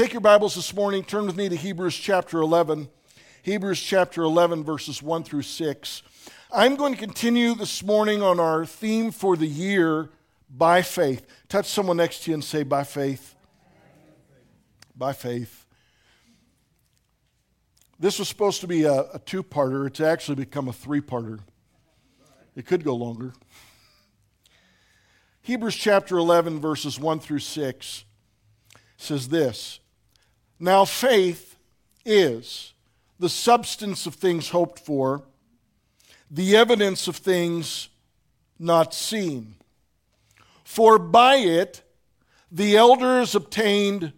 Take your Bibles this morning, turn with me to Hebrews chapter 11. Hebrews chapter 11, verses 1 through 6. I'm going to continue this morning on our theme for the year by faith. Touch someone next to you and say, by faith. By faith. This was supposed to be a, a two parter. It's actually become a three parter. It could go longer. Hebrews chapter 11, verses 1 through 6 says this Now faith is the substance of things hoped for, the evidence of things not seen. For by it the elders obtained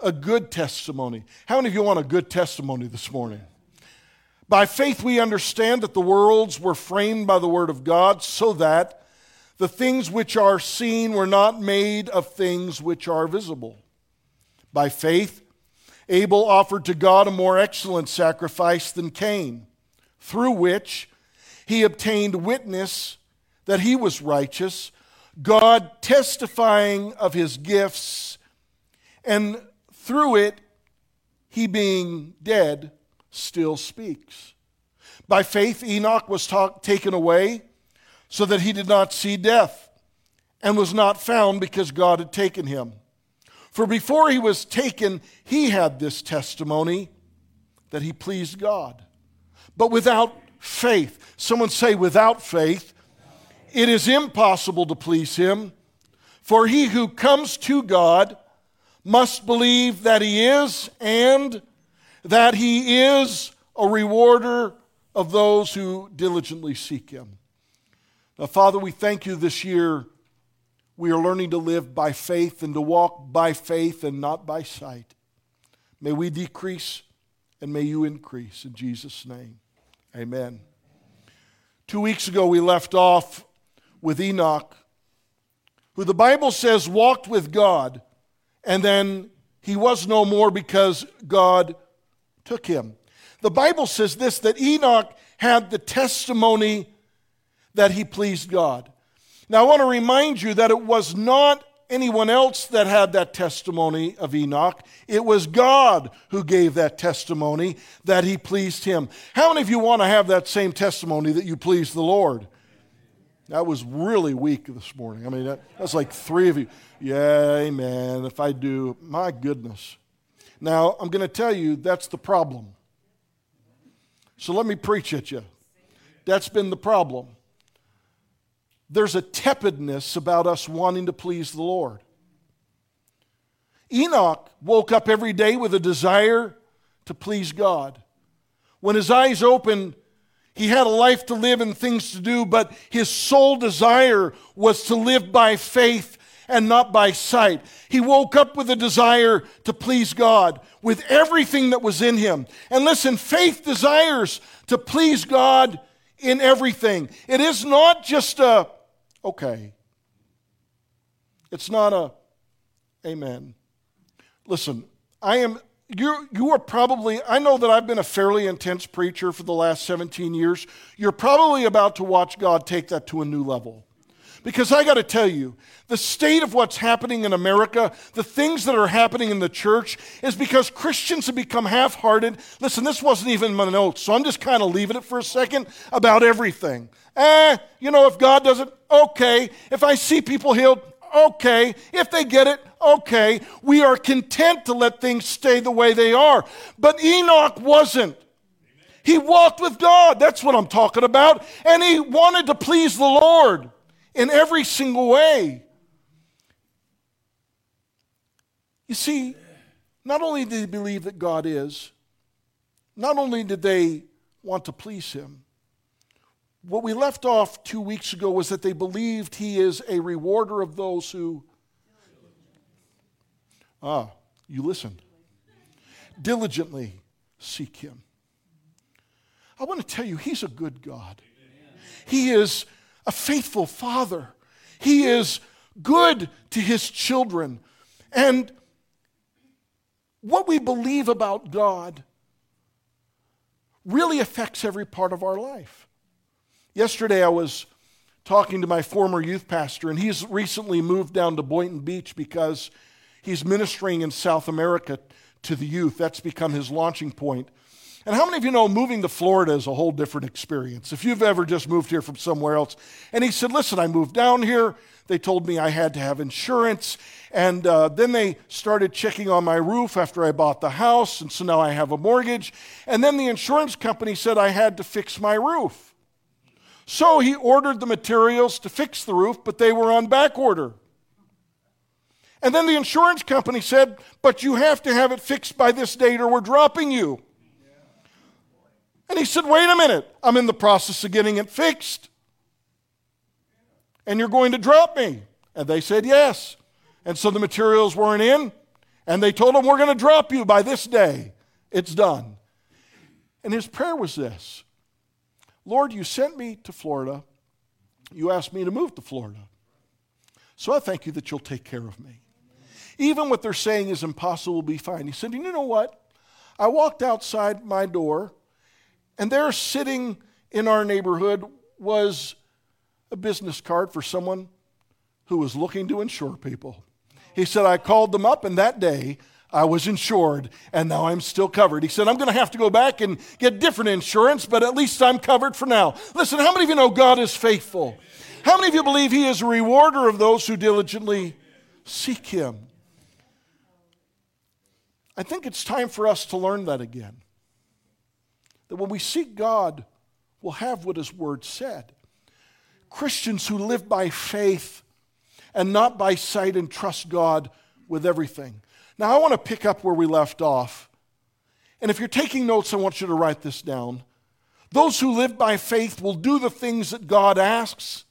a good testimony. How many of you want a good testimony this morning? By faith, we understand that the worlds were framed by the Word of God so that the things which are seen were not made of things which are visible. By faith, Abel offered to God a more excellent sacrifice than Cain, through which he obtained witness that he was righteous, God testifying of his gifts, and through it, he being dead, still speaks. By faith, Enoch was ta- taken away so that he did not see death and was not found because God had taken him. For before he was taken, he had this testimony that he pleased God. But without faith, someone say, without faith, it is impossible to please him. For he who comes to God must believe that he is and that he is a rewarder of those who diligently seek him. Now, Father, we thank you this year we are learning to live by faith and to walk by faith and not by sight. May we decrease and may you increase in Jesus' name. Amen. Two weeks ago, we left off with Enoch, who the Bible says walked with God, and then he was no more because God took him. The Bible says this that Enoch had the testimony that he pleased God. Now, I want to remind you that it was not anyone else that had that testimony of Enoch. It was God who gave that testimony that he pleased him. How many of you want to have that same testimony that you pleased the Lord? That was really weak this morning. I mean, that, that's like three of you. Yeah, amen. If I do, my goodness. Now, I'm going to tell you that's the problem. So let me preach at you. That's been the problem there's a tepidness about us wanting to please the Lord. Enoch woke up every day with a desire to please God. When his eyes opened, he had a life to live and things to do, but his sole desire was to live by faith and not by sight. He woke up with a desire to please God with everything that was in him. And listen, faith desires to please God in everything. It is not just a okay. It's not a amen. Listen, I am you you are probably I know that I've been a fairly intense preacher for the last 17 years. You're probably about to watch God take that to a new level. Because I got to tell you, the state of what's happening in America, the things that are happening in the church, is because Christians have become half hearted. Listen, this wasn't even my notes, so I'm just kind of leaving it for a second about everything. Eh, you know, if God doesn't, okay. If I see people healed, okay. If they get it, okay. We are content to let things stay the way they are. But Enoch wasn't. He walked with God. That's what I'm talking about. And he wanted to please the Lord in every single way. You see, not only did they believe that God is, not only did they want to please Him, what we left off two weeks ago was that they believed He is a rewarder of those who. Ah, you listened. Diligently seek Him. I want to tell you, He's a good God. He is a faithful father. He is good to his children. And what we believe about God really affects every part of our life. Yesterday, I was talking to my former youth pastor, and he's recently moved down to Boynton Beach because He's ministering in South America to the youth. That's become his launching point. And how many of you know moving to Florida is a whole different experience? If you've ever just moved here from somewhere else. And he said, Listen, I moved down here. They told me I had to have insurance. And uh, then they started checking on my roof after I bought the house. And so now I have a mortgage. And then the insurance company said I had to fix my roof. So he ordered the materials to fix the roof, but they were on back order. And then the insurance company said, But you have to have it fixed by this date or we're dropping you. And he said, Wait a minute, I'm in the process of getting it fixed. And you're going to drop me. And they said, Yes. And so the materials weren't in, and they told him, We're going to drop you by this day. It's done. And his prayer was this Lord, you sent me to Florida. You asked me to move to Florida. So I thank you that you'll take care of me. Even what they're saying is impossible will be fine. He said, You know what? I walked outside my door and there, sitting in our neighborhood, was a business card for someone who was looking to insure people. He said, I called them up, and that day I was insured, and now I'm still covered. He said, I'm going to have to go back and get different insurance, but at least I'm covered for now. Listen, how many of you know God is faithful? How many of you believe He is a rewarder of those who diligently seek Him? I think it's time for us to learn that again that when we seek God, we'll have what His Word said. Christians who live by faith and not by sight and trust God with everything. Now, I want to pick up where we left off. And if you're taking notes, I want you to write this down. Those who live by faith will do the things that God asks,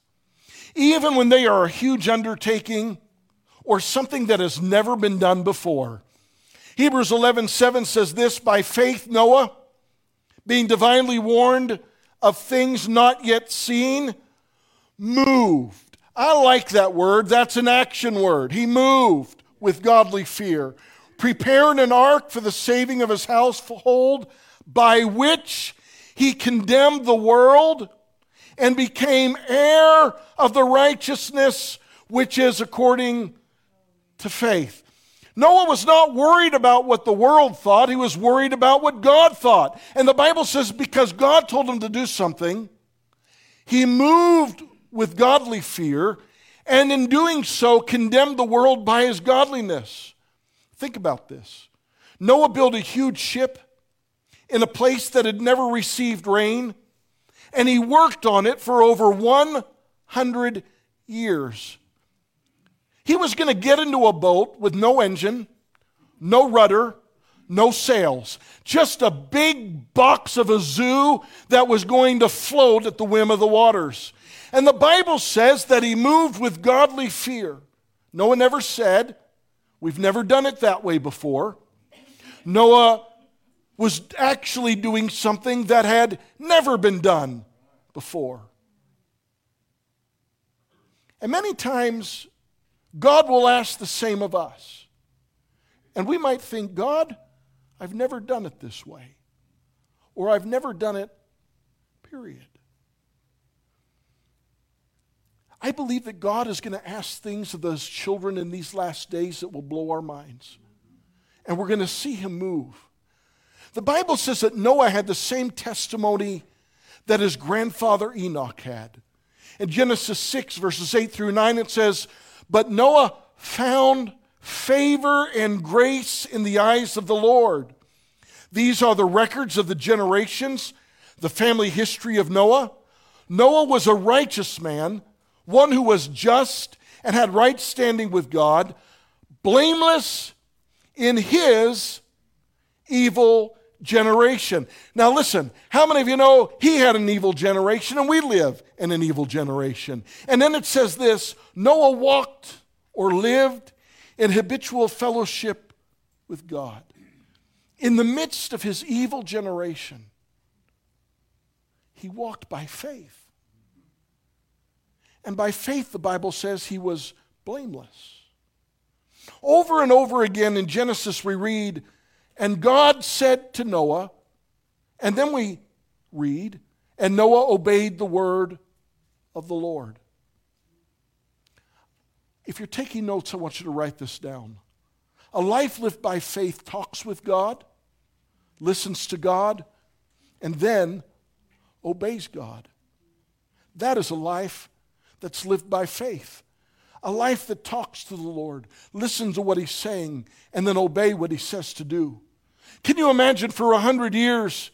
even when they are a huge undertaking or something that has never been done before. Hebrews 11 7 says this By faith, Noah being divinely warned of things not yet seen, moved. I like that word. That's an action word. He moved with godly fear, preparing an ark for the saving of his household, by which he condemned the world and became heir of the righteousness which is according to faith. Noah was not worried about what the world thought, he was worried about what God thought. And the Bible says because God told him to do something, he moved with godly fear, and in doing so, condemned the world by his godliness. Think about this Noah built a huge ship in a place that had never received rain, and he worked on it for over 100 years. He was going to get into a boat with no engine, no rudder, no sails, just a big box of a zoo that was going to float at the whim of the waters. And the Bible says that he moved with godly fear. No one ever said, We've never done it that way before. Noah was actually doing something that had never been done before. And many times God will ask the same of us. And we might think, God, I've never done it this way. Or I've never done it, period. I believe that God is going to ask things of those children in these last days that will blow our minds. And we're going to see him move. The Bible says that Noah had the same testimony that his grandfather Enoch had. In Genesis 6, verses 8 through 9, it says, but Noah found favor and grace in the eyes of the Lord. These are the records of the generations, the family history of Noah. Noah was a righteous man, one who was just and had right standing with God, blameless in his evil generation. Now, listen, how many of you know he had an evil generation and we live in an evil generation? And then it says this Noah walked or lived in habitual fellowship with God. In the midst of his evil generation, he walked by faith. And by faith, the Bible says he was blameless. Over and over again in Genesis, we read and God said to Noah, and then we read, and Noah obeyed the word of the Lord. If you're taking notes, I want you to write this down. A life lived by faith talks with God, listens to God, and then obeys God. That is a life that's lived by faith. A life that talks to the Lord, listens to what He's saying, and then obey what He says to do. Can you imagine for a hundred years,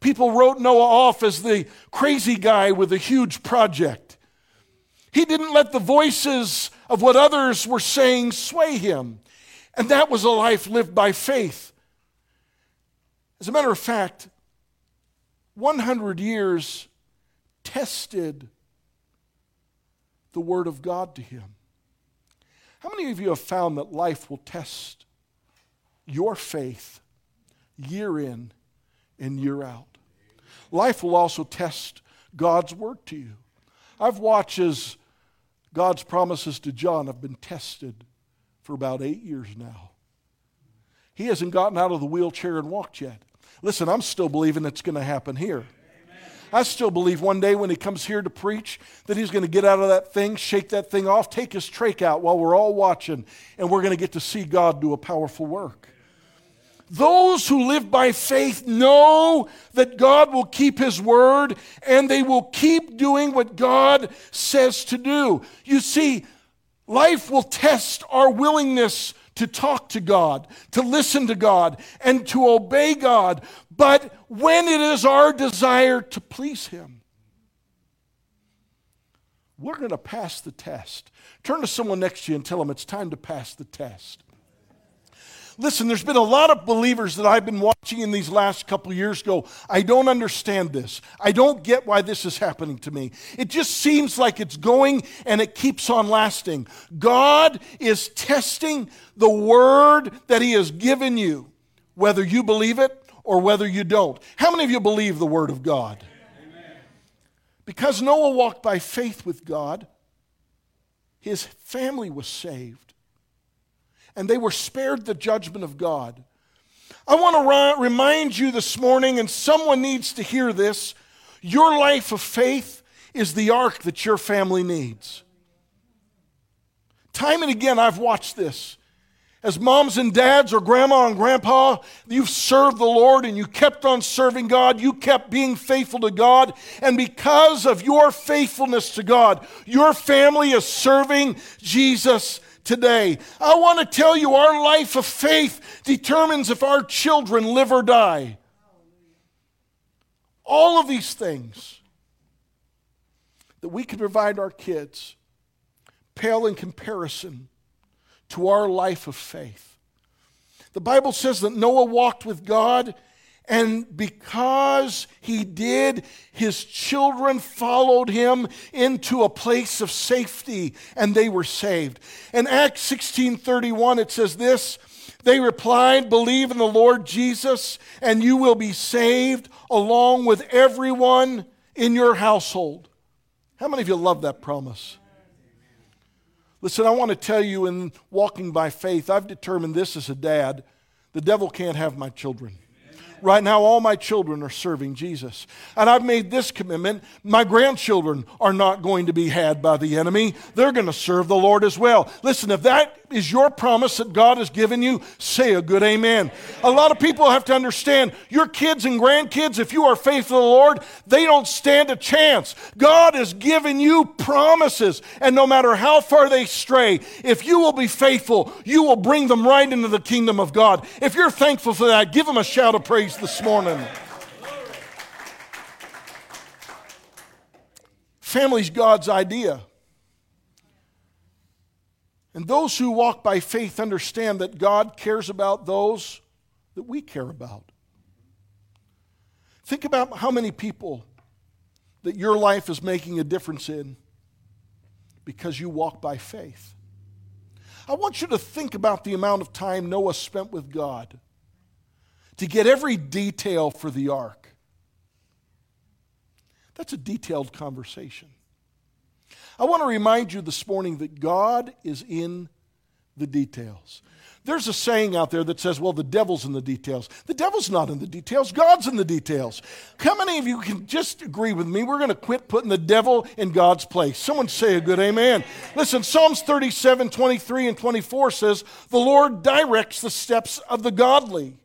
people wrote Noah off as the crazy guy with a huge project? He didn't let the voices of what others were saying sway him. And that was a life lived by faith. As a matter of fact, 100 years tested the Word of God to him. How many of you have found that life will test your faith year in and year out? Life will also test God's Word to you. I've watched as God's promises to John have been tested for about eight years now. He hasn't gotten out of the wheelchair and walked yet. Listen, I'm still believing it's going to happen here. I still believe one day when he comes here to preach that he's going to get out of that thing, shake that thing off, take his trach out while we're all watching, and we're going to get to see God do a powerful work. Those who live by faith know that God will keep His word and they will keep doing what God says to do. You see, life will test our willingness to talk to God, to listen to God, and to obey God, but when it is our desire to please Him, we're going to pass the test. Turn to someone next to you and tell them it's time to pass the test. Listen, there's been a lot of believers that I've been watching in these last couple years go, I don't understand this. I don't get why this is happening to me. It just seems like it's going and it keeps on lasting. God is testing the word that He has given you, whether you believe it or whether you don't. How many of you believe the word of God? Amen. Because Noah walked by faith with God, his family was saved and they were spared the judgment of God. I want to remind you this morning, and someone needs to hear this your life of faith is the ark that your family needs. Time and again, I've watched this. As moms and dads or grandma and grandpa, you've served the Lord and you kept on serving God. You kept being faithful to God. And because of your faithfulness to God, your family is serving Jesus today. I want to tell you our life of faith determines if our children live or die. All of these things that we can provide our kids pale in comparison to our life of faith. The Bible says that Noah walked with God and because he did, his children followed him into a place of safety and they were saved. In Acts 16:31 it says this, they replied, "Believe in the Lord Jesus and you will be saved along with everyone in your household." How many of you love that promise? Listen, I want to tell you in walking by faith, I've determined this as a dad, the devil can't have my children. Right now, all my children are serving Jesus. And I've made this commitment my grandchildren are not going to be had by the enemy, they're going to serve the Lord as well. Listen, if that is your promise that God has given you, say a good amen. A lot of people have to understand your kids and grandkids, if you are faithful to the Lord, they don't stand a chance. God has given you promises, and no matter how far they stray, if you will be faithful, you will bring them right into the kingdom of God. If you're thankful for that, give them a shout of praise this morning. Family's God's idea. And those who walk by faith understand that God cares about those that we care about. Think about how many people that your life is making a difference in because you walk by faith. I want you to think about the amount of time Noah spent with God to get every detail for the ark. That's a detailed conversation. I want to remind you this morning that God is in the details. There's a saying out there that says, well, the devil's in the details. The devil's not in the details, God's in the details. How many of you can just agree with me? We're going to quit putting the devil in God's place. Someone say a good amen. Listen, Psalms 37, 23, and 24 says, The Lord directs the steps of the godly.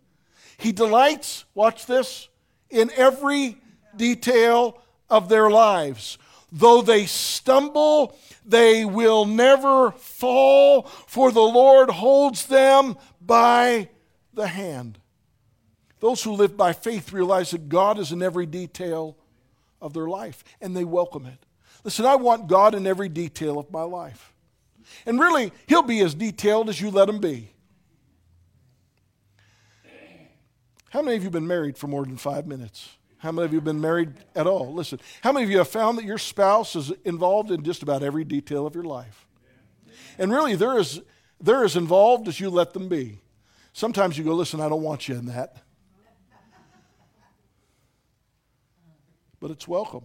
He delights, watch this, in every detail of their lives. Though they stumble, they will never fall, for the Lord holds them by the hand. Those who live by faith realize that God is in every detail of their life, and they welcome it. Listen, I want God in every detail of my life. And really, He'll be as detailed as you let Him be. How many of you have been married for more than five minutes? How many of you have been married at all? Listen, how many of you have found that your spouse is involved in just about every detail of your life? And really, they're as, they're as involved as you let them be. Sometimes you go, listen, I don't want you in that. But it's welcome.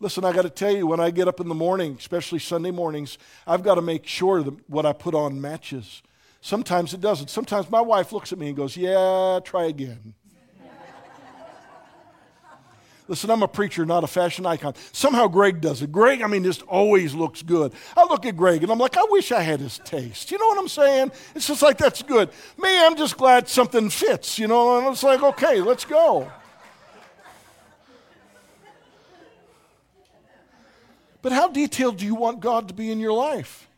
Listen, I got to tell you, when I get up in the morning, especially Sunday mornings, I've got to make sure that what I put on matches. Sometimes it doesn't. Sometimes my wife looks at me and goes, Yeah, try again. Listen, I'm a preacher, not a fashion icon. Somehow Greg does it. Greg, I mean, just always looks good. I look at Greg and I'm like, I wish I had his taste. You know what I'm saying? It's just like, that's good. Me, I'm just glad something fits, you know, and it's like, okay, let's go. But how detailed do you want God to be in your life?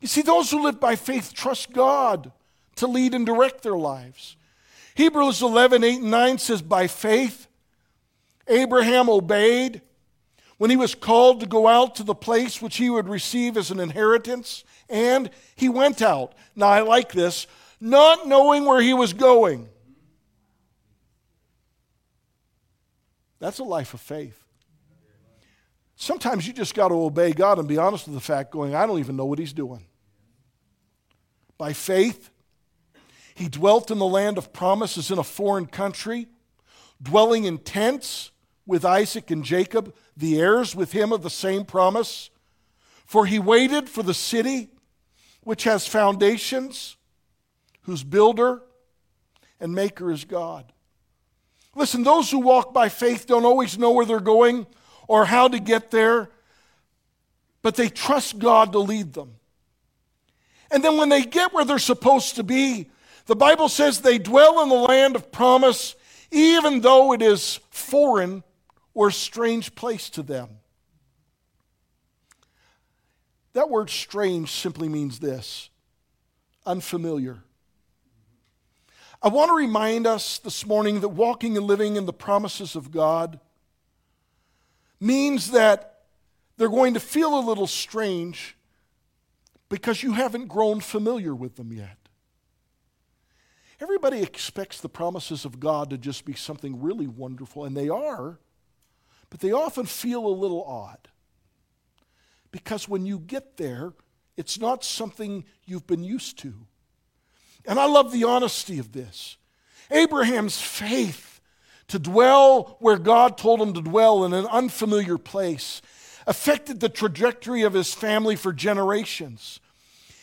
You see, those who live by faith trust God to lead and direct their lives. Hebrews 11, 8, and 9 says, By faith, Abraham obeyed when he was called to go out to the place which he would receive as an inheritance, and he went out. Now, I like this, not knowing where he was going. That's a life of faith. Sometimes you just got to obey God and be honest with the fact, going, I don't even know what he's doing. By faith, he dwelt in the land of promises in a foreign country, dwelling in tents with Isaac and Jacob, the heirs with him of the same promise. For he waited for the city which has foundations, whose builder and maker is God. Listen, those who walk by faith don't always know where they're going or how to get there, but they trust God to lead them. And then when they get where they're supposed to be, the Bible says they dwell in the land of promise, even though it is foreign or a strange place to them. That word strange simply means this unfamiliar. I want to remind us this morning that walking and living in the promises of God means that they're going to feel a little strange because you haven't grown familiar with them yet. Everybody expects the promises of God to just be something really wonderful, and they are but they often feel a little odd. Because when you get there, it's not something you've been used to. And I love the honesty of this. Abraham's faith to dwell where God told him to dwell in an unfamiliar place affected the trajectory of his family for generations.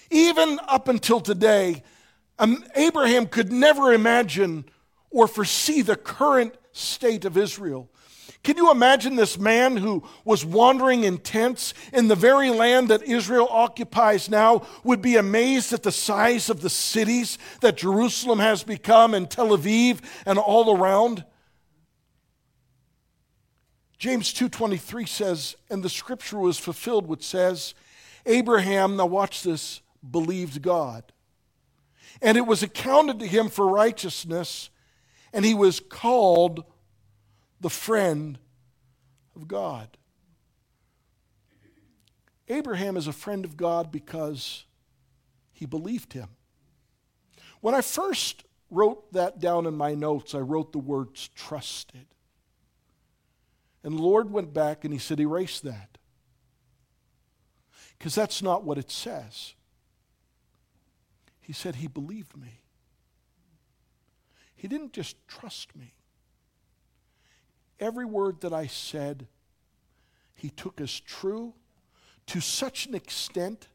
Even up until today, um, Abraham could never imagine or foresee the current state of Israel. Can you imagine this man who was wandering in tents in the very land that Israel occupies now would be amazed at the size of the cities that Jerusalem has become and Tel Aviv and all around? James 2:23 says, and the scripture was fulfilled which says, Abraham, now watch this, believed God. And it was accounted to him for righteousness, and he was called the friend of God. Abraham is a friend of God because he believed him. When I first wrote that down in my notes, I wrote the words trusted. And the Lord went back and he said, erase that. Because that's not what it says. He said, He believed me. He didn't just trust me, Every word that I said, he took as true to such an extent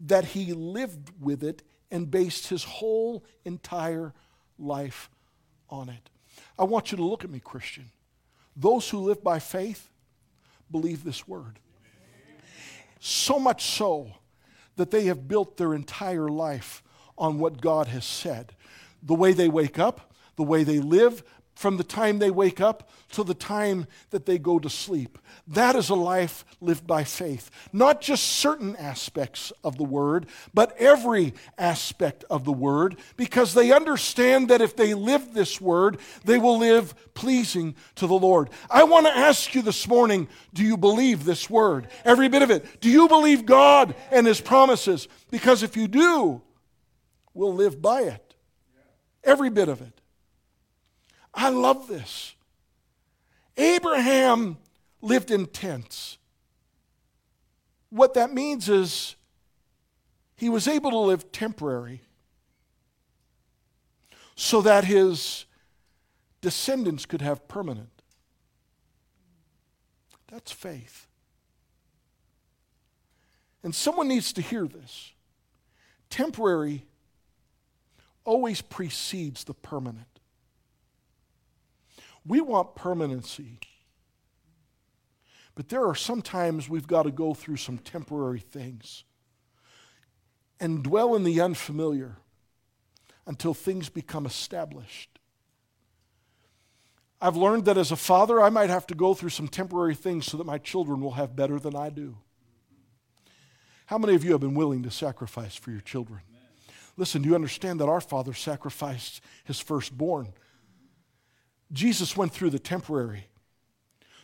that he lived with it and based his whole entire life on it. I want you to look at me, Christian. Those who live by faith believe this word. So much so that they have built their entire life on what God has said. The way they wake up, the way they live, from the time they wake up to the time that they go to sleep. That is a life lived by faith. Not just certain aspects of the Word, but every aspect of the Word, because they understand that if they live this Word, they will live pleasing to the Lord. I want to ask you this morning do you believe this Word? Every bit of it. Do you believe God and His promises? Because if you do, we'll live by it. Every bit of it. I love this. Abraham lived in tents. What that means is he was able to live temporary so that his descendants could have permanent. That's faith. And someone needs to hear this. Temporary always precedes the permanent. We want permanency. But there are sometimes we've got to go through some temporary things and dwell in the unfamiliar until things become established. I've learned that as a father, I might have to go through some temporary things so that my children will have better than I do. How many of you have been willing to sacrifice for your children? Listen, do you understand that our father sacrificed his firstborn? Jesus went through the temporary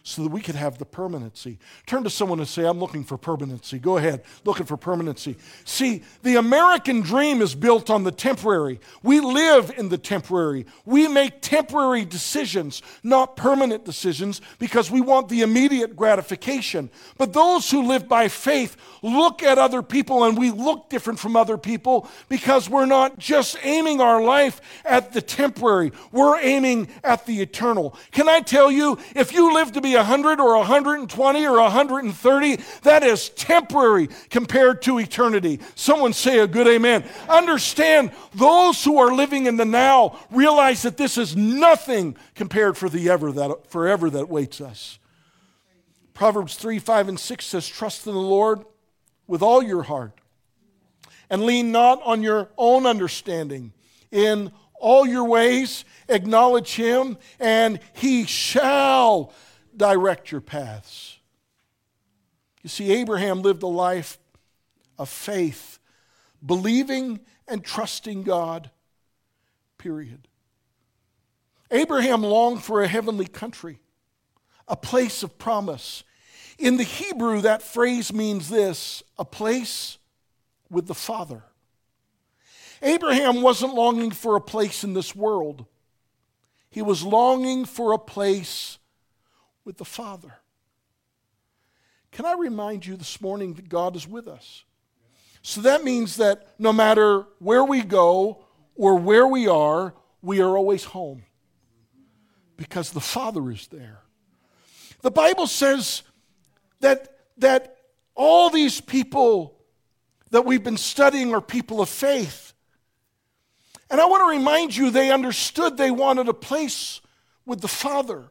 so that we could have the permanency. Turn to someone and say, I'm looking for permanency. Go ahead, looking for permanency. See, the American dream is built on the temporary. We live in the temporary. We make temporary decisions, not permanent decisions, because we want the immediate gratification. But those who live by faith look at other people, and we look different from other people because we're not just aiming our life at the temporary, we're aiming at the eternal. Can I tell you, if you live to be 100 or 120 or 130, that is temporary compared to eternity. Someone say a good amen. Understand, those who are living in the now realize that this is nothing compared for the ever that forever that waits us. Proverbs 3, 5, and 6 says, Trust in the Lord with all your heart and lean not on your own understanding. In all your ways, acknowledge him, and he shall direct your paths. You see, Abraham lived a life of faith, believing and trusting God, period. Abraham longed for a heavenly country, a place of promise. In the Hebrew, that phrase means this a place with the Father. Abraham wasn't longing for a place in this world, he was longing for a place with the Father. Can I remind you this morning that God is with us? So that means that no matter where we go or where we are, we are always home because the Father is there. The Bible says that, that all these people that we've been studying are people of faith. And I want to remind you, they understood they wanted a place with the Father.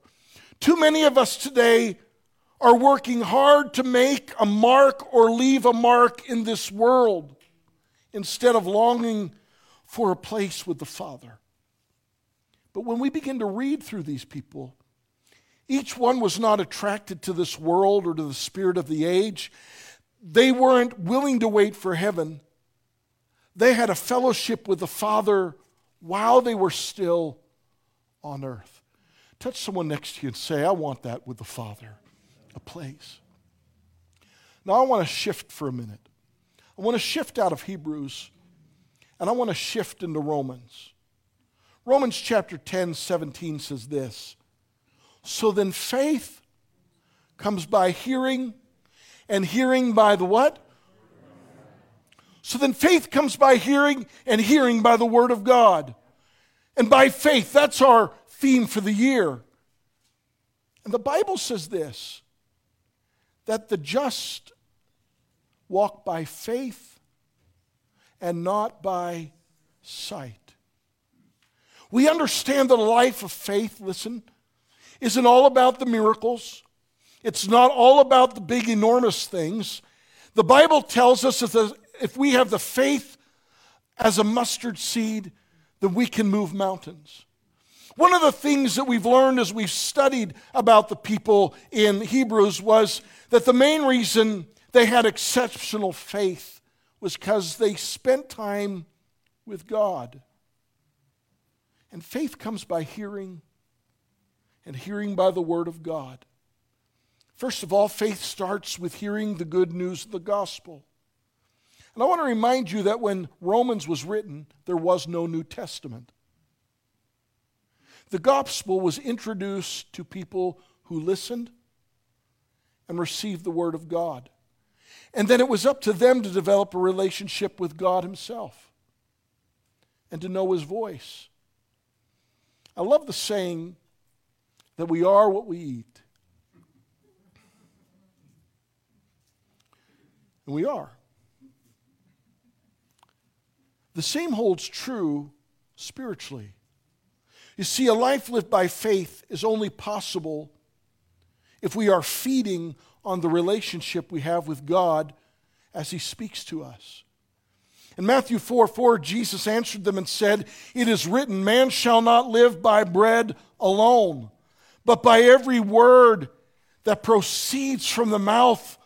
Too many of us today are working hard to make a mark or leave a mark in this world instead of longing for a place with the Father. But when we begin to read through these people, each one was not attracted to this world or to the spirit of the age. They weren't willing to wait for heaven. They had a fellowship with the Father while they were still on earth. Touch someone next to you and say, I want that with the Father, a place. Now, I want to shift for a minute. I want to shift out of Hebrews and I want to shift into Romans. Romans chapter 10, 17 says this So then faith comes by hearing, and hearing by the what? So then faith comes by hearing, and hearing by the word of God. And by faith, that's our theme for the year. And the Bible says this that the just walk by faith and not by sight. We understand that a life of faith, listen, isn't all about the miracles. It's not all about the big, enormous things. The Bible tells us that if we have the faith as a mustard seed, then we can move mountains. One of the things that we've learned as we've studied about the people in Hebrews was that the main reason they had exceptional faith was because they spent time with God. And faith comes by hearing, and hearing by the Word of God. First of all, faith starts with hearing the good news of the gospel. And I want to remind you that when Romans was written, there was no New Testament. The gospel was introduced to people who listened and received the word of God. And then it was up to them to develop a relationship with God Himself and to know His voice. I love the saying that we are what we eat. And we are. The same holds true spiritually. You see, a life lived by faith is only possible if we are feeding on the relationship we have with God as He speaks to us. In Matthew 4 4, Jesus answered them and said, It is written, Man shall not live by bread alone, but by every word that proceeds from the mouth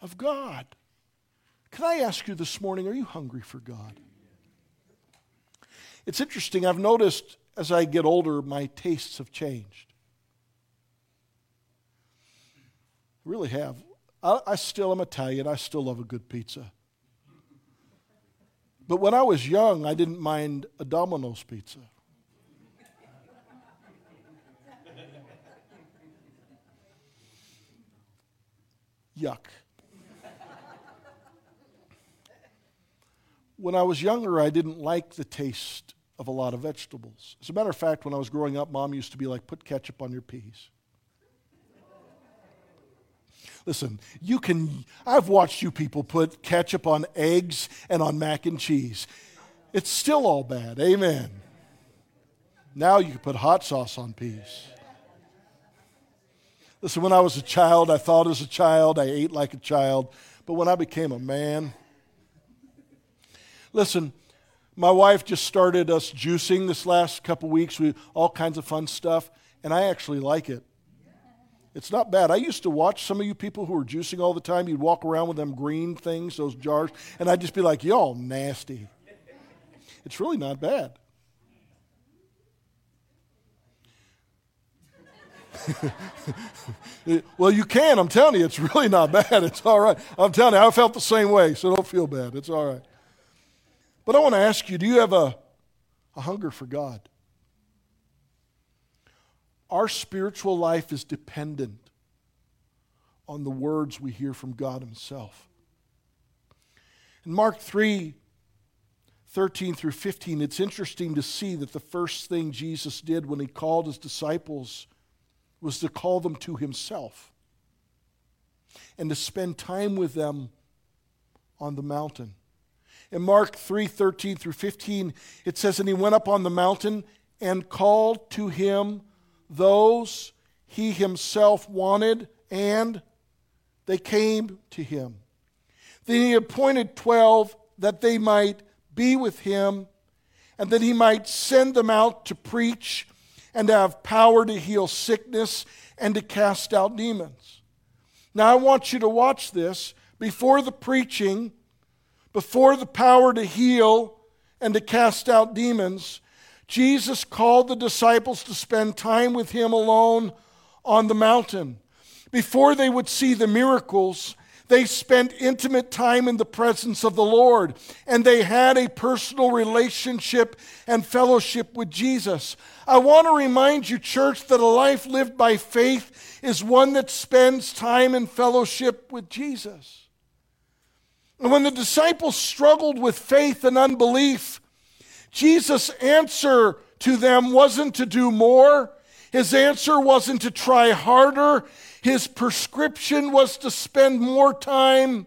of God. Can I ask you this morning, are you hungry for God? It's interesting, I've noticed as I get older, my tastes have changed. I really have. I, I still am Italian. I still love a good pizza. But when I was young, I didn't mind a Domino's pizza. Yuck. When I was younger, I didn't like the taste of a lot of vegetables. As a matter of fact, when I was growing up, mom used to be like, put ketchup on your peas. Listen, you can, I've watched you people put ketchup on eggs and on mac and cheese. It's still all bad. Amen. Now you can put hot sauce on peas. Listen, when I was a child, I thought as a child, I ate like a child. But when I became a man, listen, my wife just started us juicing this last couple weeks. We all kinds of fun stuff, and I actually like it. It's not bad. I used to watch some of you people who were juicing all the time. You'd walk around with them green things, those jars, and I'd just be like, y'all nasty. It's really not bad. well, you can. I'm telling you, it's really not bad. It's all right. I'm telling you, I felt the same way, so don't feel bad. It's all right. But I want to ask you do you have a, a hunger for God? Our spiritual life is dependent on the words we hear from God Himself. In Mark 3 13 through 15, it's interesting to see that the first thing Jesus did when He called His disciples was to call them to Himself and to spend time with them on the mountain. In Mark 3 13 through 15, it says, And he went up on the mountain and called to him those he himself wanted, and they came to him. Then he appointed 12 that they might be with him, and that he might send them out to preach and to have power to heal sickness and to cast out demons. Now, I want you to watch this. Before the preaching, before the power to heal and to cast out demons, Jesus called the disciples to spend time with him alone on the mountain. Before they would see the miracles, they spent intimate time in the presence of the Lord and they had a personal relationship and fellowship with Jesus. I want to remind you, church, that a life lived by faith is one that spends time in fellowship with Jesus. And when the disciples struggled with faith and unbelief, Jesus' answer to them wasn't to do more. His answer wasn't to try harder. His prescription was to spend more time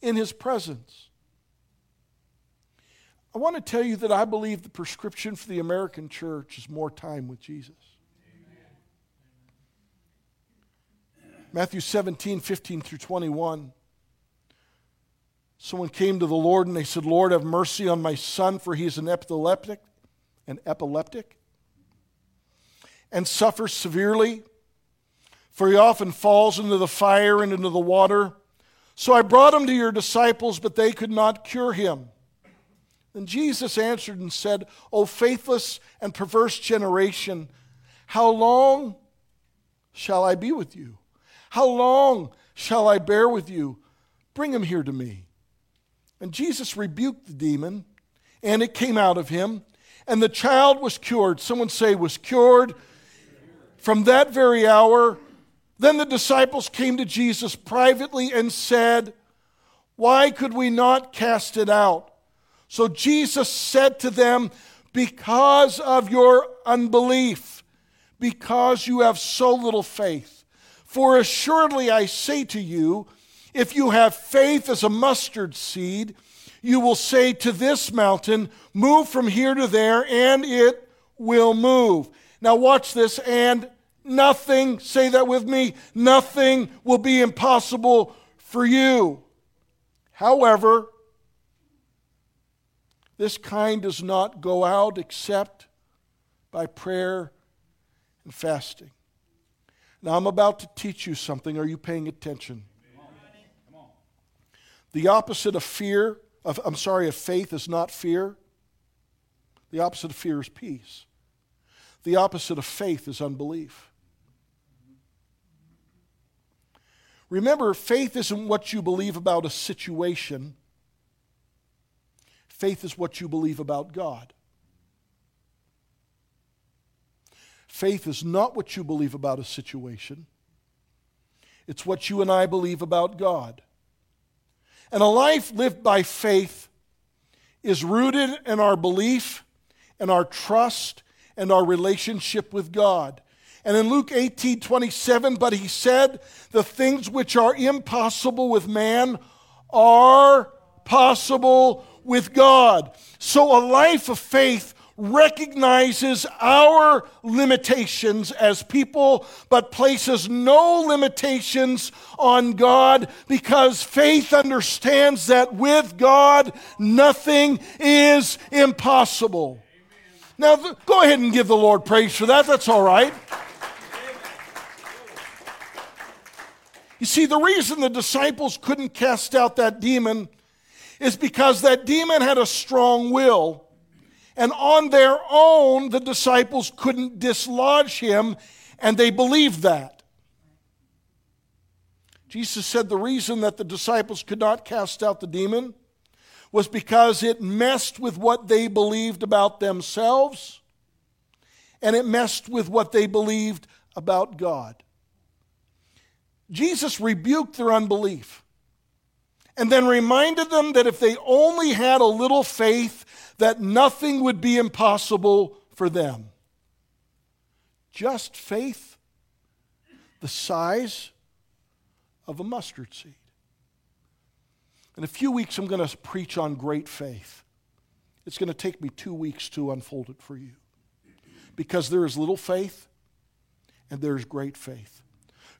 in his presence. I want to tell you that I believe the prescription for the American church is more time with Jesus. Matthew 17, 15 through 21. Someone came to the Lord and they said, Lord, have mercy on my son, for he is an epileptic, an epileptic, and suffers severely, for he often falls into the fire and into the water. So I brought him to your disciples, but they could not cure him. Then Jesus answered and said, O faithless and perverse generation, how long shall I be with you? How long shall I bear with you? Bring him here to me. And Jesus rebuked the demon, and it came out of him, and the child was cured. Someone say, was cured. From that very hour, then the disciples came to Jesus privately and said, Why could we not cast it out? So Jesus said to them, Because of your unbelief, because you have so little faith. For assuredly I say to you, if you have faith as a mustard seed, you will say to this mountain, Move from here to there, and it will move. Now, watch this, and nothing, say that with me, nothing will be impossible for you. However, this kind does not go out except by prayer and fasting. Now, I'm about to teach you something. Are you paying attention? The opposite of fear, of, I'm sorry, of faith is not fear. The opposite of fear is peace. The opposite of faith is unbelief. Remember, faith isn't what you believe about a situation, faith is what you believe about God. Faith is not what you believe about a situation, it's what you and I believe about God. And a life lived by faith is rooted in our belief and our trust and our relationship with God. And in Luke 18 27, but he said, The things which are impossible with man are possible with God. So a life of faith recognizes our limitations as people, but places no limitations on God because faith understands that with God, nothing is impossible. Now, th- go ahead and give the Lord praise for that. That's all right. You see, the reason the disciples couldn't cast out that demon is because that demon had a strong will and on their own, the disciples couldn't dislodge him, and they believed that. Jesus said the reason that the disciples could not cast out the demon was because it messed with what they believed about themselves and it messed with what they believed about God. Jesus rebuked their unbelief and then reminded them that if they only had a little faith, that nothing would be impossible for them. Just faith the size of a mustard seed. In a few weeks, I'm going to preach on great faith. It's going to take me two weeks to unfold it for you. Because there is little faith and there is great faith.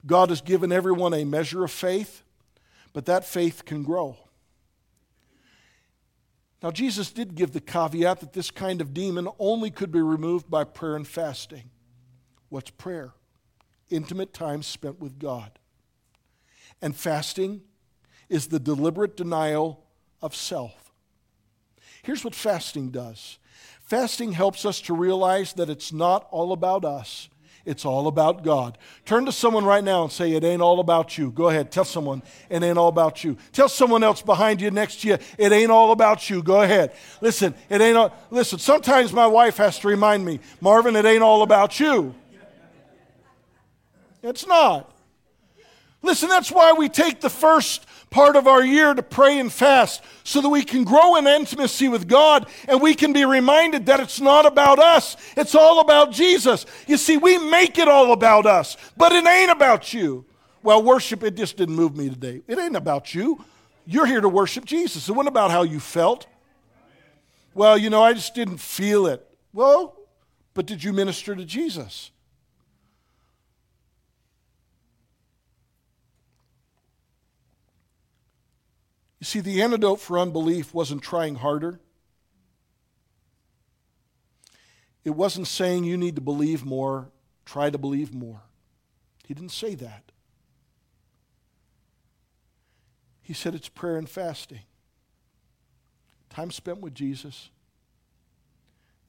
God has given everyone a measure of faith, but that faith can grow. Now, Jesus did give the caveat that this kind of demon only could be removed by prayer and fasting. What's prayer? Intimate time spent with God. And fasting is the deliberate denial of self. Here's what fasting does fasting helps us to realize that it's not all about us, it's all about God. Turn to someone right now and say, It ain't all about you. Go ahead, tell someone, It ain't all about you. Tell someone else behind you, next to you, It ain't all about you. Go ahead. Listen, it ain't all, listen, sometimes my wife has to remind me, Marvin, it ain't all about you. It's not. Listen, that's why we take the first part of our year to pray and fast so that we can grow in intimacy with God and we can be reminded that it's not about us, it's all about Jesus. You see, we make it all about us, but it ain't about you. Well, worship, it just didn't move me today. It ain't about you. You're here to worship Jesus. It wasn't about how you felt. Well, you know, I just didn't feel it. Well, but did you minister to Jesus? You see, the antidote for unbelief wasn't trying harder. It wasn't saying you need to believe more, try to believe more. He didn't say that. He said it's prayer and fasting. Time spent with Jesus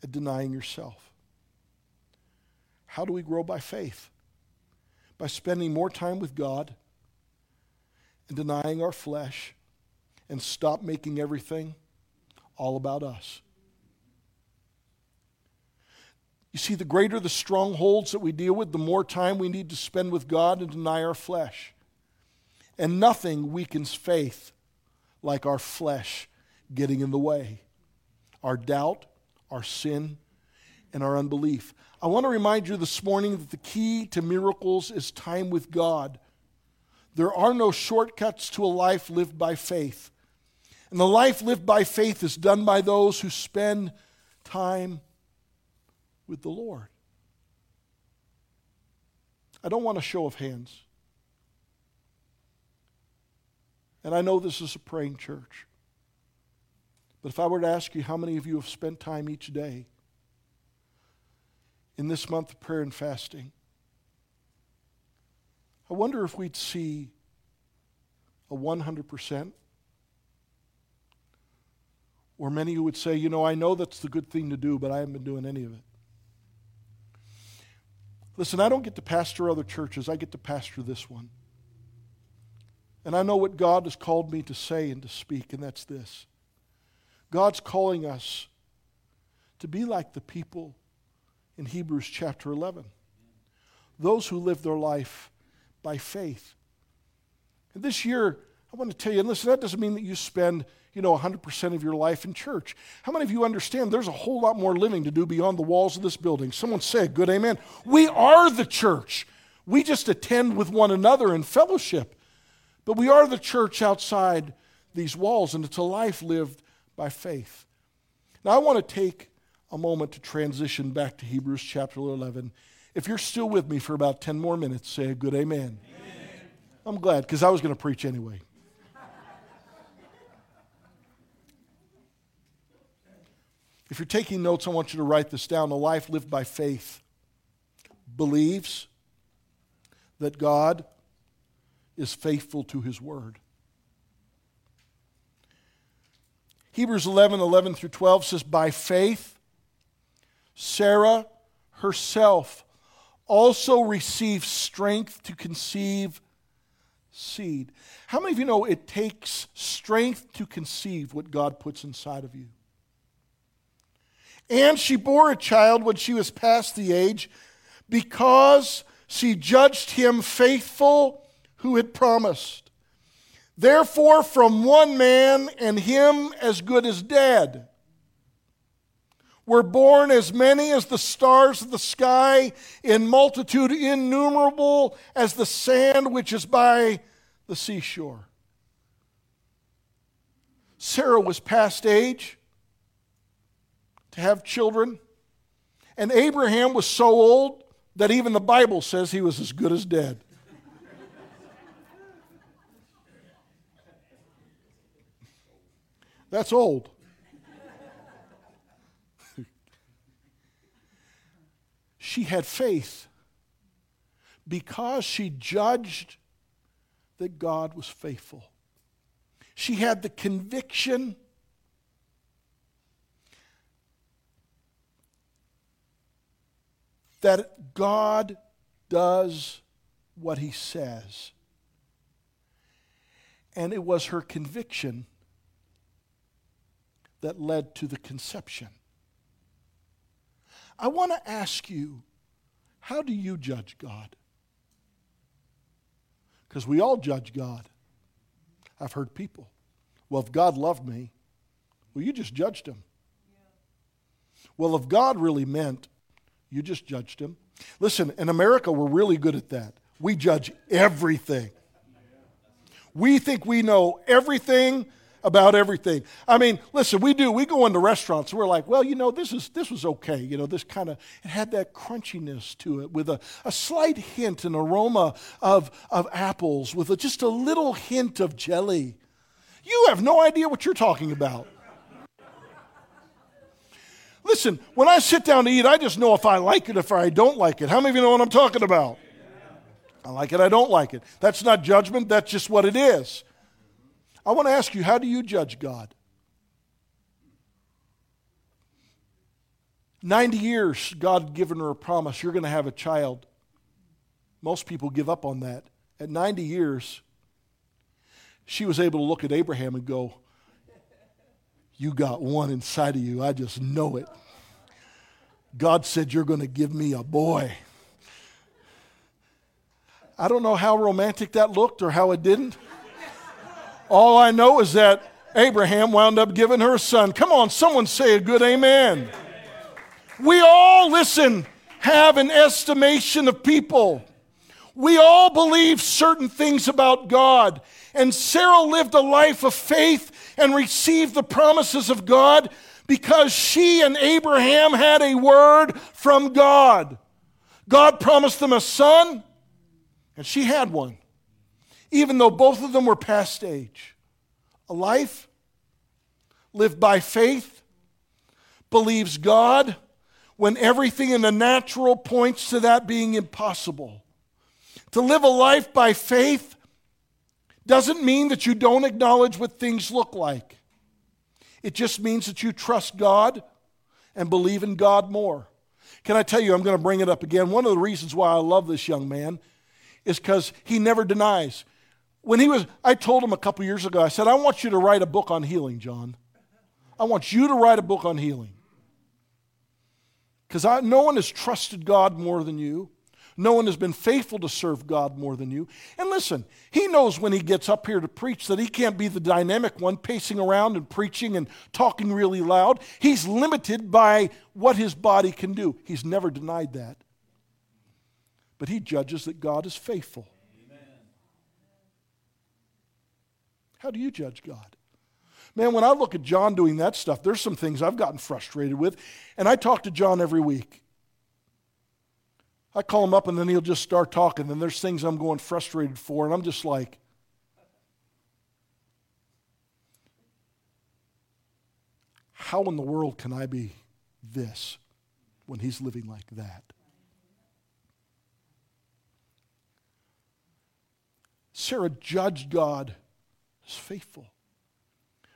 and denying yourself. How do we grow by faith? By spending more time with God and denying our flesh and stop making everything all about us. You see, the greater the strongholds that we deal with, the more time we need to spend with God and deny our flesh. And nothing weakens faith like our flesh getting in the way. Our doubt, our sin, and our unbelief. I want to remind you this morning that the key to miracles is time with God. There are no shortcuts to a life lived by faith. And the life lived by faith is done by those who spend time with the Lord. I don't want a show of hands. And I know this is a praying church. But if I were to ask you how many of you have spent time each day in this month of prayer and fasting, I wonder if we'd see a 100% or many who would say, you know, I know that's the good thing to do, but I haven't been doing any of it. Listen, I don't get to pastor other churches, I get to pastor this one. And I know what God has called me to say and to speak, and that's this God's calling us to be like the people in Hebrews chapter 11, those who live their life by faith. And this year, I want to tell you, and listen, that doesn't mean that you spend you know, 100% of your life in church. How many of you understand there's a whole lot more living to do beyond the walls of this building? Someone say, good amen. We are the church. We just attend with one another in fellowship. But we are the church outside these walls, and it's a life lived by faith. Now, I want to take a moment to transition back to Hebrews chapter 11. If you're still with me for about 10 more minutes, say a good amen. amen. I'm glad because I was going to preach anyway. If you're taking notes, I want you to write this down. A life lived by faith believes that God is faithful to his word. Hebrews 11 11 through 12 says, By faith, Sarah herself also received strength to conceive seed. How many of you know it takes strength to conceive what God puts inside of you? And she bore a child when she was past the age because she judged him faithful who had promised. Therefore, from one man and him as good as dead were born as many as the stars of the sky, in multitude innumerable as the sand which is by the seashore. Sarah was past age to have children. And Abraham was so old that even the Bible says he was as good as dead. That's old. she had faith because she judged that God was faithful. She had the conviction that God does what he says. And it was her conviction that led to the conception. I want to ask you, how do you judge God? Because we all judge God. I've heard people, well, if God loved me, well, you just judged him. Well, if God really meant you just judged him. Listen, in America, we're really good at that. We judge everything. We think we know everything about everything. I mean, listen, we do. We go into restaurants. We're like, well, you know, this is this was okay. You know, this kind of it had that crunchiness to it with a, a slight hint and aroma of of apples with a, just a little hint of jelly. You have no idea what you're talking about. Listen, when I sit down to eat, I just know if I like it, or if I don't like it. How many of you know what I'm talking about? I like it, I don't like it. That's not judgment, that's just what it is. I want to ask you, how do you judge God? 90 years, God given her a promise you're going to have a child. Most people give up on that. At 90 years, she was able to look at Abraham and go, You got one inside of you. I just know it. God said, You're going to give me a boy. I don't know how romantic that looked or how it didn't. All I know is that Abraham wound up giving her a son. Come on, someone say a good amen. We all, listen, have an estimation of people. We all believe certain things about God. And Sarah lived a life of faith and received the promises of God because she and Abraham had a word from God. God promised them a son. And she had one, even though both of them were past age. A life lived by faith, believes God when everything in the natural points to that being impossible. To live a life by faith doesn't mean that you don't acknowledge what things look like. It just means that you trust God and believe in God more. Can I tell you, I'm going to bring it up again. One of the reasons why I love this young man is because he never denies. When he was, I told him a couple years ago, I said, I want you to write a book on healing, John. I want you to write a book on healing. Because no one has trusted God more than you. No one has been faithful to serve God more than you. And listen, he knows when he gets up here to preach that he can't be the dynamic one pacing around and preaching and talking really loud. He's limited by what his body can do. He's never denied that but he judges that God is faithful. Amen. How do you judge God? Man, when I look at John doing that stuff, there's some things I've gotten frustrated with, and I talk to John every week. I call him up and then he'll just start talking, and there's things I'm going frustrated for, and I'm just like, how in the world can I be this when he's living like that? Sarah judged God as faithful.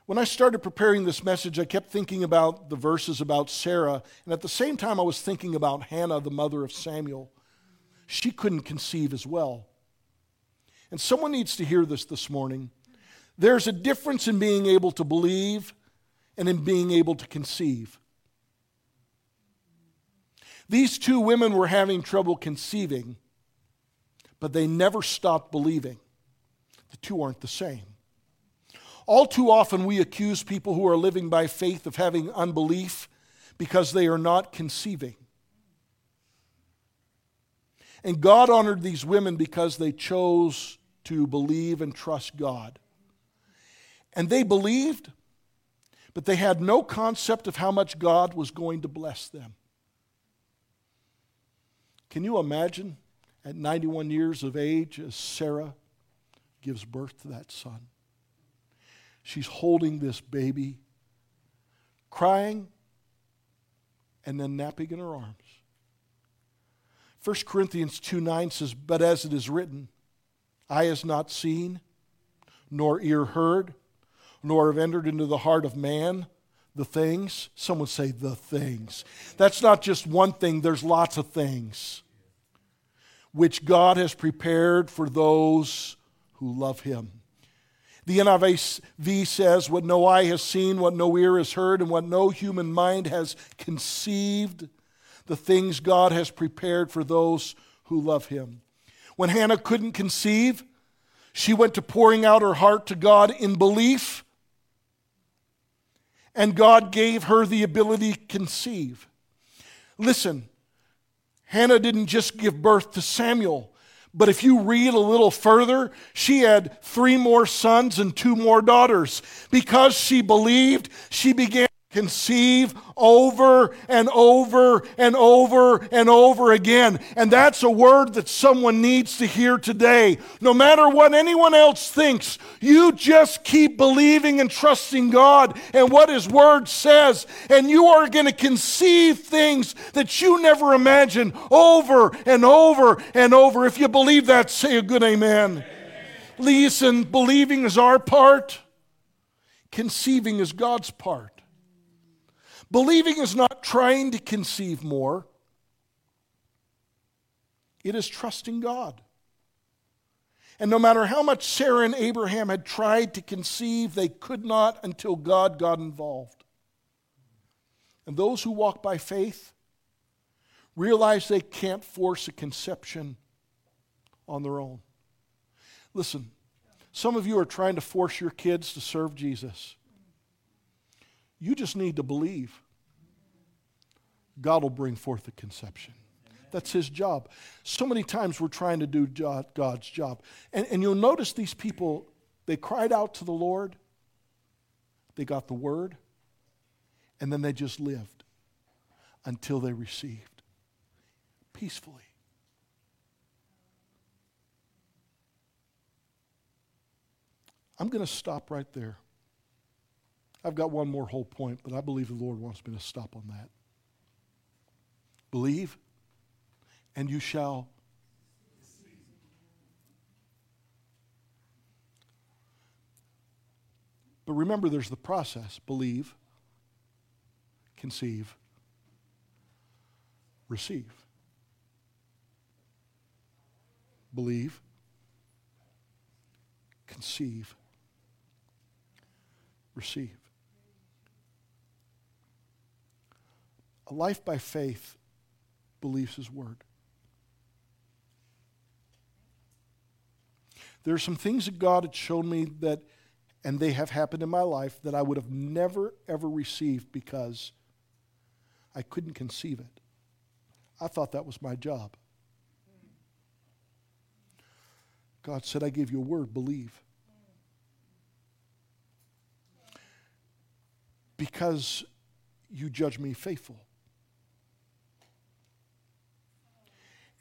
When I started preparing this message, I kept thinking about the verses about Sarah, and at the same time, I was thinking about Hannah, the mother of Samuel. She couldn't conceive as well. And someone needs to hear this this morning. There's a difference in being able to believe and in being able to conceive. These two women were having trouble conceiving, but they never stopped believing. The two aren't the same. All too often, we accuse people who are living by faith of having unbelief because they are not conceiving. And God honored these women because they chose to believe and trust God. And they believed, but they had no concept of how much God was going to bless them. Can you imagine at 91 years of age as Sarah gives birth to that son. She's holding this baby, crying, and then napping in her arms. 1 Corinthians 2 9 says, But as it is written, eye has not seen, nor ear heard, nor have entered into the heart of man the things. Someone say, the things. That's not just one thing, there's lots of things which God has prepared for those who love him. The NIV says, What no eye has seen, what no ear has heard, and what no human mind has conceived, the things God has prepared for those who love him. When Hannah couldn't conceive, she went to pouring out her heart to God in belief, and God gave her the ability to conceive. Listen, Hannah didn't just give birth to Samuel, But if you read a little further, she had three more sons and two more daughters. Because she believed, she began conceive over and over and over and over again. And that's a word that someone needs to hear today. No matter what anyone else thinks, you just keep believing and trusting God and what His Word says, and you are going to conceive things that you never imagined over and over and over. If you believe that, say a good amen. amen. Listen, believing is our part, conceiving is God's part. Believing is not trying to conceive more, it is trusting God. And no matter how much Sarah and Abraham had tried to conceive, they could not until God got involved. And those who walk by faith realize they can't force a conception on their own. Listen, some of you are trying to force your kids to serve Jesus. You just need to believe. God will bring forth the conception. That's his job. So many times we're trying to do God's job. And, and you'll notice these people, they cried out to the Lord, they got the word, and then they just lived until they received peacefully. I'm going to stop right there. I've got one more whole point, but I believe the Lord wants me to stop on that. Believe, and you shall. But remember, there's the process believe, conceive, receive. Believe, conceive, receive. A life by faith believes his word. There are some things that God had shown me that, and they have happened in my life, that I would have never, ever received because I couldn't conceive it. I thought that was my job. God said, I gave you a word, believe. Because you judge me faithful.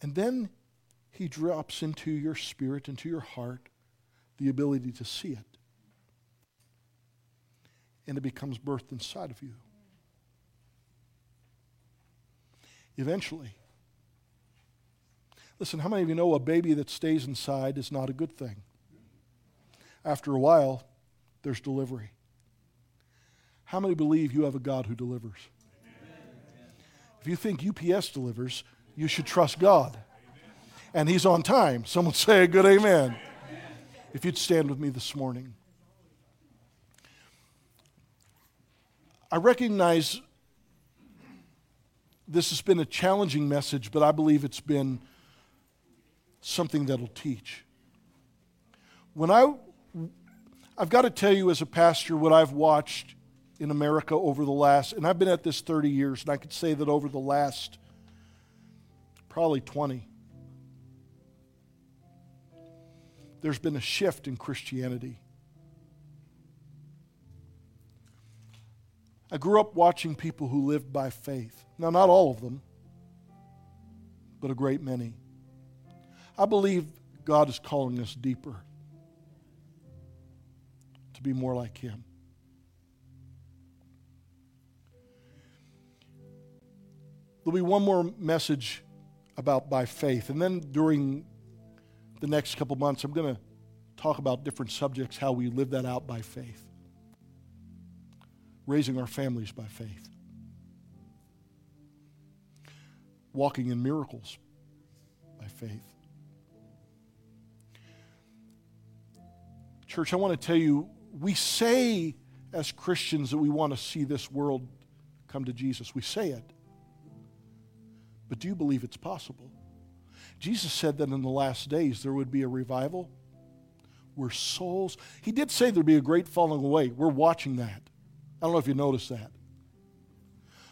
And then he drops into your spirit, into your heart, the ability to see it. And it becomes birthed inside of you. Eventually. Listen, how many of you know a baby that stays inside is not a good thing? After a while, there's delivery. How many believe you have a God who delivers? If you think UPS delivers, you should trust God. And He's on time. Someone say a good amen. If you'd stand with me this morning. I recognize this has been a challenging message, but I believe it's been something that'll teach. When I, I've got to tell you as a pastor what I've watched in America over the last, and I've been at this 30 years, and I could say that over the last probably 20. There's been a shift in Christianity. I grew up watching people who lived by faith. Now, not all of them, but a great many. I believe God is calling us deeper to be more like Him. There'll be one more message about by faith. And then during the next couple months, I'm going to talk about different subjects, how we live that out by faith. Raising our families by faith. Walking in miracles by faith. Church, I want to tell you, we say as Christians that we want to see this world come to Jesus. We say it. But do you believe it's possible? Jesus said that in the last days there would be a revival where souls, he did say there'd be a great falling away. We're watching that. I don't know if you noticed that.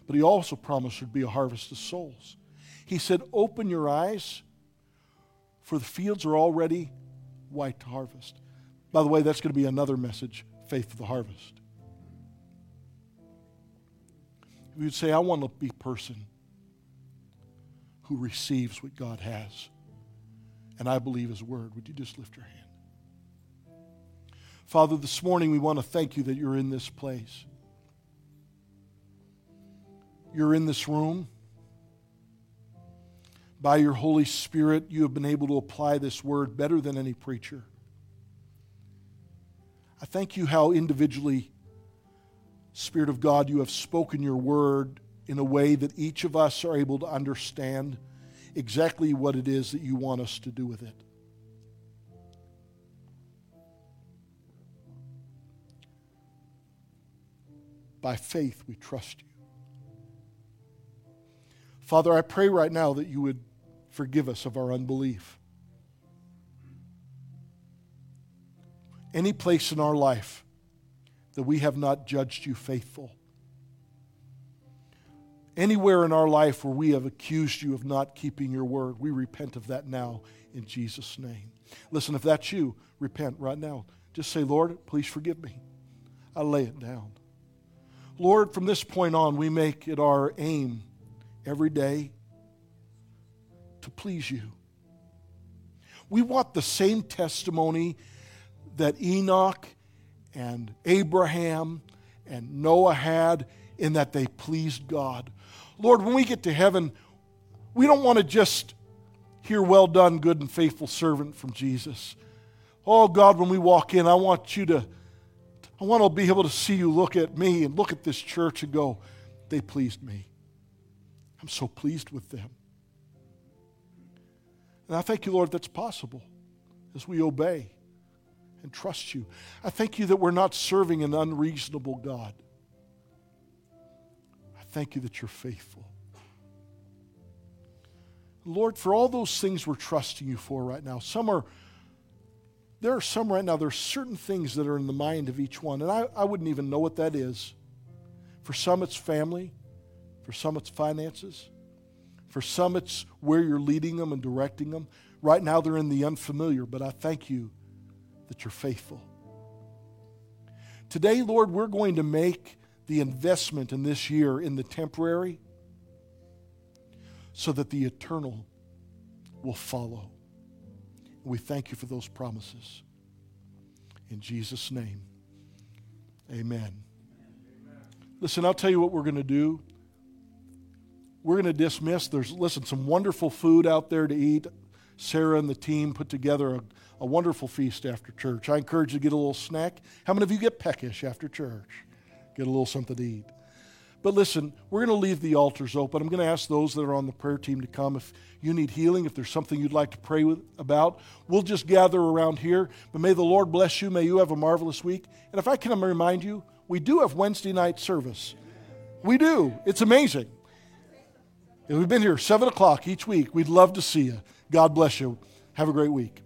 But he also promised there'd be a harvest of souls. He said, Open your eyes for the fields are already white to harvest. By the way, that's going to be another message faith for the harvest. If you'd say, I want to be a person who receives what God has, and I believe His word, would you just lift your hand? Father, this morning we want to thank you that you're in this place. You're in this room. By your Holy Spirit, you have been able to apply this word better than any preacher. I thank you how individually, Spirit of God, you have spoken your word in a way that each of us are able to understand exactly what it is that you want us to do with it. By faith, we trust you. Father, I pray right now that you would forgive us of our unbelief. Any place in our life that we have not judged you faithful. Anywhere in our life where we have accused you of not keeping your word, we repent of that now in Jesus' name. Listen, if that's you, repent right now. Just say, Lord, please forgive me. I lay it down. Lord, from this point on, we make it our aim every day to please you. We want the same testimony that Enoch and Abraham and Noah had in that they pleased God. Lord, when we get to heaven, we don't want to just hear, well done, good and faithful servant from Jesus. Oh, God, when we walk in, I want you to I want to be able to see you look at me and look at this church and go, they pleased me. I'm so pleased with them. And I thank you, Lord, that's possible as we obey and trust you. I thank you that we're not serving an unreasonable God. Thank you that you're faithful. Lord, for all those things we're trusting you for right now, some are there are some right now, there are certain things that are in the mind of each one, and I, I wouldn't even know what that is. For some, it's family. For some, it's finances. For some, it's where you're leading them and directing them. Right now, they're in the unfamiliar, but I thank you that you're faithful. Today, Lord, we're going to make the investment in this year in the temporary so that the eternal will follow. We thank you for those promises. In Jesus' name, amen. Listen, I'll tell you what we're going to do. We're going to dismiss. There's, listen, some wonderful food out there to eat. Sarah and the team put together a, a wonderful feast after church. I encourage you to get a little snack. How many of you get peckish after church? Get a little something to eat. But listen, we're going to leave the altars open. I'm going to ask those that are on the prayer team to come if you need healing, if there's something you'd like to pray with, about. We'll just gather around here. But may the Lord bless you. May you have a marvelous week. And if I can remind you, we do have Wednesday night service. We do. It's amazing. We've been here 7 o'clock each week. We'd love to see you. God bless you. Have a great week.